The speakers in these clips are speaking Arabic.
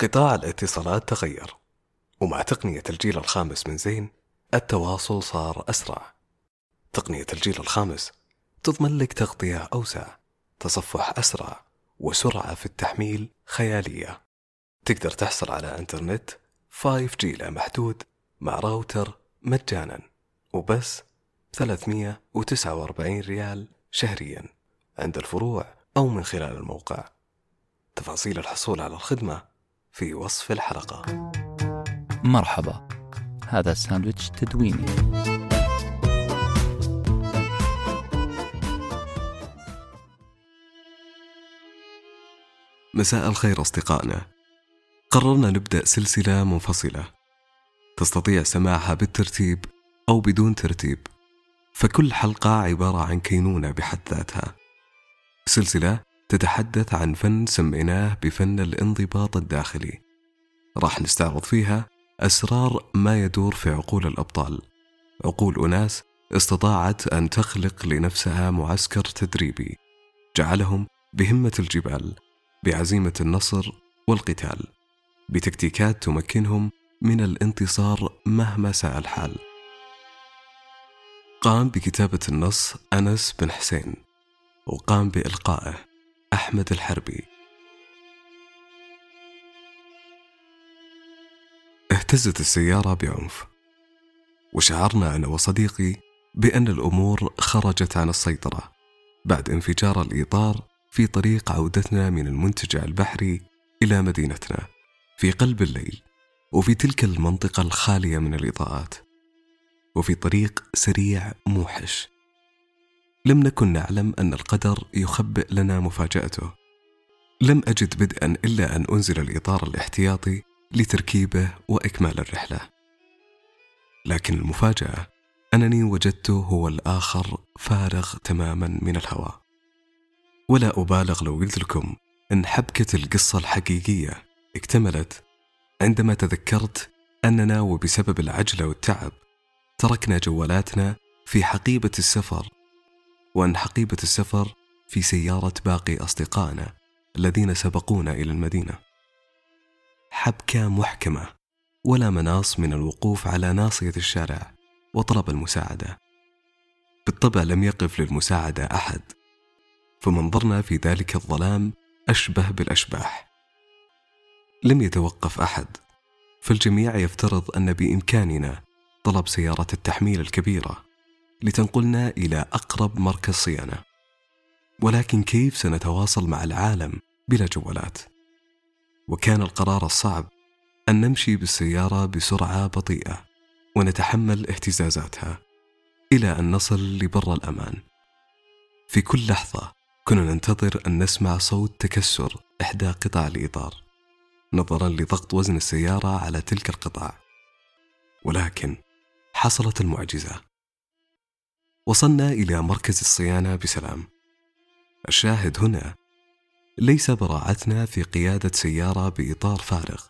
قطاع الاتصالات تغير. ومع تقنية الجيل الخامس من زين التواصل صار أسرع. تقنية الجيل الخامس تضمن لك تغطية أوسع تصفح أسرع وسرعة في التحميل خيالية. تقدر تحصل على إنترنت 5G لا محدود مع راوتر مجانا. وبس 349 ريال شهريا عند الفروع أو من خلال الموقع. تفاصيل الحصول على الخدمة في وصف الحلقة. مرحبا هذا ساندويتش تدويني. مساء الخير أصدقائنا. قررنا نبدأ سلسلة منفصلة. تستطيع سماعها بالترتيب أو بدون ترتيب. فكل حلقة عبارة عن كينونة بحد ذاتها. سلسلة تتحدث عن فن سميناه بفن الانضباط الداخلي. راح نستعرض فيها أسرار ما يدور في عقول الأبطال. عقول أناس استطاعت أن تخلق لنفسها معسكر تدريبي. جعلهم بهمة الجبال بعزيمة النصر والقتال. بتكتيكات تمكنهم من الانتصار مهما ساء الحال. قام بكتابة النص أنس بن حسين وقام بإلقائه. أحمد الحربي. اهتزت السيارة بعنف. وشعرنا أنا وصديقي بأن الأمور خرجت عن السيطرة بعد انفجار الإطار في طريق عودتنا من المنتجع البحري إلى مدينتنا في قلب الليل وفي تلك المنطقة الخالية من الإضاءات وفي طريق سريع موحش. لم نكن نعلم أن القدر يخبئ لنا مفاجأته. لم أجد بدءا إلا أن أنزل الإطار الاحتياطي لتركيبه وإكمال الرحلة. لكن المفاجأة أنني وجدته هو الآخر فارغ تماما من الهواء ولا أبالغ لو قلت لكم أن حبكة القصة الحقيقية اكتملت عندما تذكرت أننا وبسبب العجلة والتعب تركنا جوالاتنا في حقيبة السفر وأن حقيبة السفر في سيارة باقي أصدقائنا الذين سبقونا إلى المدينة. حبكة محكمة ولا مناص من الوقوف على ناصية الشارع وطلب المساعدة. بالطبع لم يقف للمساعدة أحد فمنظرنا في ذلك الظلام أشبه بالأشباح. لم يتوقف أحد فالجميع يفترض أن بإمكاننا طلب سيارة التحميل الكبيرة. لتنقلنا إلى أقرب مركز صيانة ولكن كيف سنتواصل مع العالم بلا جوالات؟ وكان القرار الصعب أن نمشي بالسيارة بسرعة بطيئة ونتحمل اهتزازاتها إلى أن نصل لبر الأمان. في كل لحظة كنا ننتظر أن نسمع صوت تكسر إحدى قطع الإطار نظرا لضغط وزن السيارة على تلك القطع. ولكن حصلت المعجزة. وصلنا إلى مركز الصيانة بسلام. الشاهد هنا ليس براعتنا في قيادة سيارة بإطار فارغ،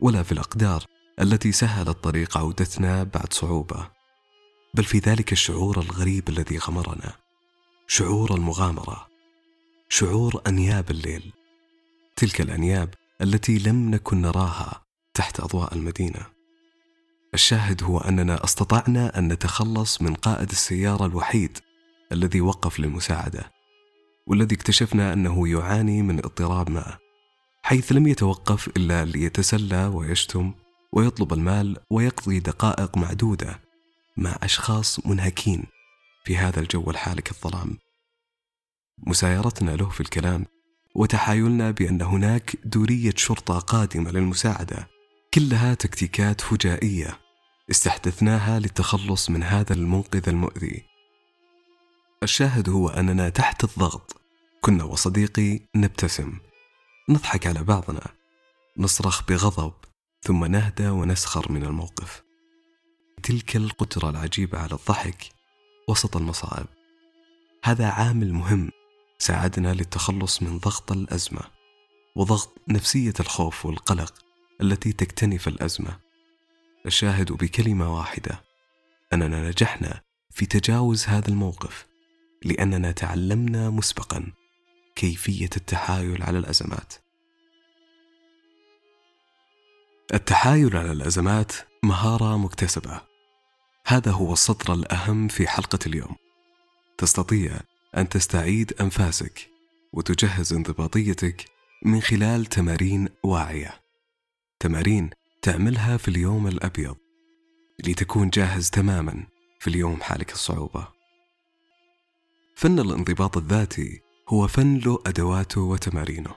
ولا في الأقدار التي سهلت طريق عودتنا بعد صعوبة، بل في ذلك الشعور الغريب الذي غمرنا، شعور المغامرة، شعور أنياب الليل، تلك الأنياب التي لم نكن نراها تحت أضواء المدينة. الشاهد هو أننا أستطعنا أن نتخلص من قائد السيارة الوحيد الذي وقف للمساعدة والذي اكتشفنا أنه يعاني من اضطراب ما حيث لم يتوقف إلا ليتسلى ويشتم ويطلب المال ويقضي دقائق معدودة مع أشخاص منهكين في هذا الجو الحالك الظلام. مسايرتنا له في الكلام وتحايلنا بأن هناك دورية شرطة قادمة للمساعدة كلها تكتيكات فجائية. استحدثناها للتخلص من هذا المنقذ المؤذي. الشاهد هو أننا تحت الضغط. كنا وصديقي نبتسم. نضحك على بعضنا. نصرخ بغضب. ثم نهدى ونسخر من الموقف. تلك القدرة العجيبة على الضحك وسط المصائب. هذا عامل مهم. ساعدنا للتخلص من ضغط الأزمة وضغط نفسية الخوف والقلق التي تكتنف الأزمة. الشاهد بكلمة واحدة. أننا نجحنا في تجاوز هذا الموقف لأننا تعلمنا مسبقا كيفية التحايل على الأزمات. التحايل على الأزمات مهارة مكتسبة. هذا هو السطر الأهم في حلقة اليوم. تستطيع أن تستعيد أنفاسك وتجهز انضباطيتك من خلال تمارين واعية. تمارين تعملها في اليوم الأبيض لتكون جاهز تماما في اليوم حالك الصعوبة. فن الانضباط الذاتي هو فن له أدواته وتمارينه.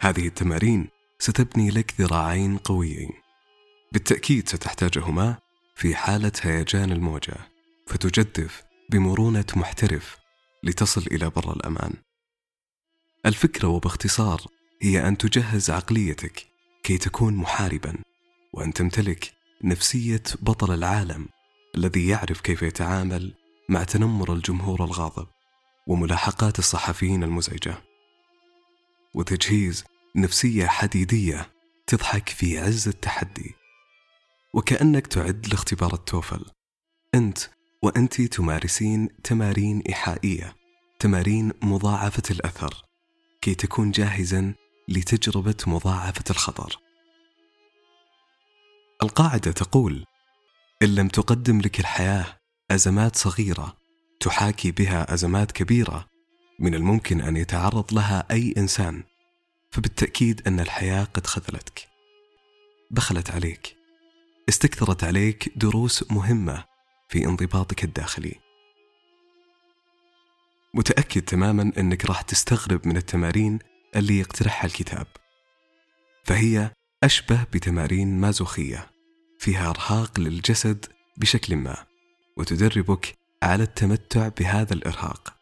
هذه التمارين ستبني لك ذراعين قويين. بالتأكيد ستحتاجهما في حالة هيجان الموجة فتجدف بمرونة محترف لتصل إلى بر الأمان. الفكرة وباختصار هي أن تجهز عقليتك كي تكون محاربا. وأن تمتلك نفسية بطل العالم الذي يعرف كيف يتعامل مع تنمر الجمهور الغاضب وملاحقات الصحفيين المزعجة. وتجهيز نفسية حديدية تضحك في عز التحدي. وكأنك تعد لاختبار التوفل. أنت وأنت تمارسين تمارين إيحائية تمارين مضاعفة الأثر كي تكون جاهزا لتجربة مضاعفة الخطر. القاعدة تقول إن لم تقدم لك الحياة أزمات صغيرة تحاكي بها أزمات كبيرة من الممكن أن يتعرض لها أي إنسان فبالتأكيد أن الحياة قد خذلتك. بخلت عليك. استكثرت عليك دروس مهمة في انضباطك الداخلي. متأكد تماما أنك راح تستغرب من التمارين اللي يقترحها الكتاب. فهي أشبه بتمارين مازوخية. فيها إرهاق للجسد بشكل ما وتدربك على التمتع بهذا الإرهاق.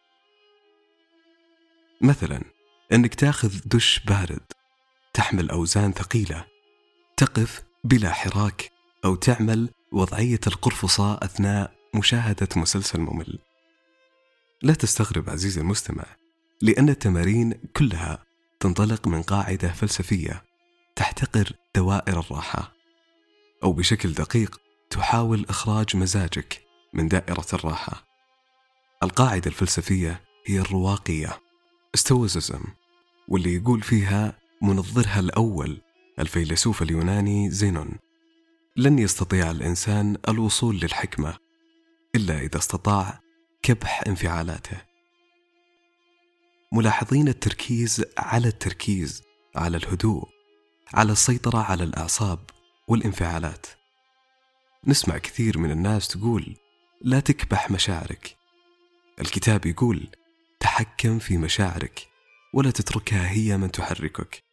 مثلا أنك تأخذ دش بارد تحمل أوزان ثقيلة تقف بلا حراك أو تعمل وضعية القرفصة أثناء مشاهدة مسلسل ممل. لا تستغرب عزيزي المستمع لأن التمارين كلها تنطلق من قاعدة فلسفية تحتقر دوائر الراحة. أو بشكل دقيق تحاول إخراج مزاجك من دائرة الراحة. القاعدة الفلسفية هي الرواقية استوززم واللي يقول فيها منظرها الأول الفيلسوف اليوناني زينون. لن يستطيع الإنسان الوصول للحكمة إلا إذا استطاع كبح انفعالاته. ملاحظين التركيز على التركيز على الهدوء على السيطرة على الأعصاب. والانفعالات. نسمع كثير من الناس تقول لا تكبح مشاعرك. الكتاب يقول تحكم في مشاعرك ولا تتركها هي من تحركك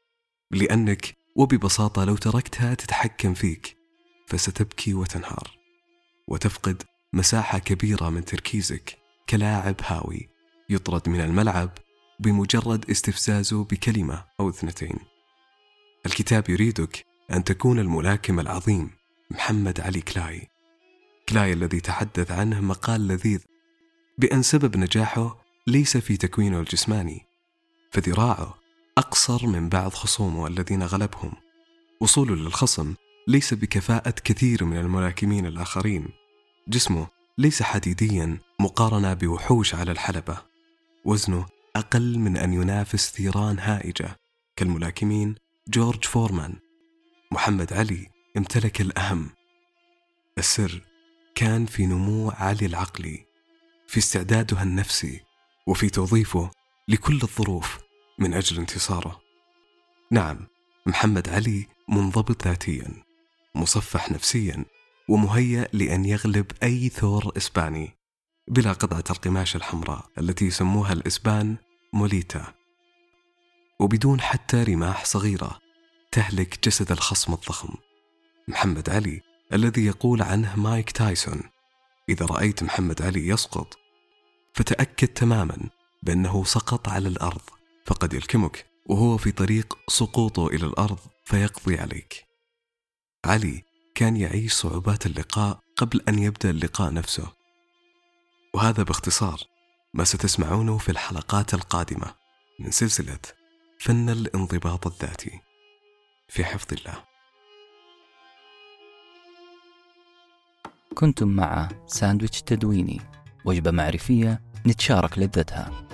لأنك وببساطة لو تركتها تتحكم فيك فستبكي وتنهار. وتفقد مساحة كبيرة من تركيزك كلاعب هاوي يطرد من الملعب بمجرد استفزازه بكلمة أو اثنتين. الكتاب يريدك أن تكون الملاكم العظيم محمد علي كلاي. كلاي الذي تحدث عنه مقال لذيذ بأن سبب نجاحه ليس في تكوينه الجسماني فذراعه أقصر من بعض خصومه الذين غلبهم. وصوله للخصم ليس بكفاءة كثير من الملاكمين الآخرين. جسمه ليس حديديا مقارنة بوحوش على الحلبة. وزنه أقل من أن ينافس ثيران هائجة كالملاكمين جورج فورمان. محمد علي امتلك الأهم. السر كان في نمو علي العقلي في استعدادها النفسي وفي توظيفه لكل الظروف من أجل انتصاره. نعم محمد علي منضبط ذاتيا مصفح نفسيا ومهيأ لأن يغلب أي ثور إسباني بلا قطعة القماش الحمراء التي يسموها الإسبان موليتا. وبدون حتى رماح صغيرة تهلك جسد الخصم الضخم. محمد علي الذي يقول عنه مايك تايسون. إذا رأيت محمد علي يسقط فتأكد تماما بأنه سقط على الأرض. فقد يلكمك وهو في طريق سقوطه إلى الأرض فيقضي عليك. علي كان يعيش صعوبات اللقاء قبل أن يبدأ اللقاء نفسه. وهذا باختصار ما ستسمعونه في الحلقات القادمة من سلسلة فن الانضباط الذاتي. في حفظ الله. كنتم مع ساندويتش تدويني وجبة معرفية نتشارك لذتها.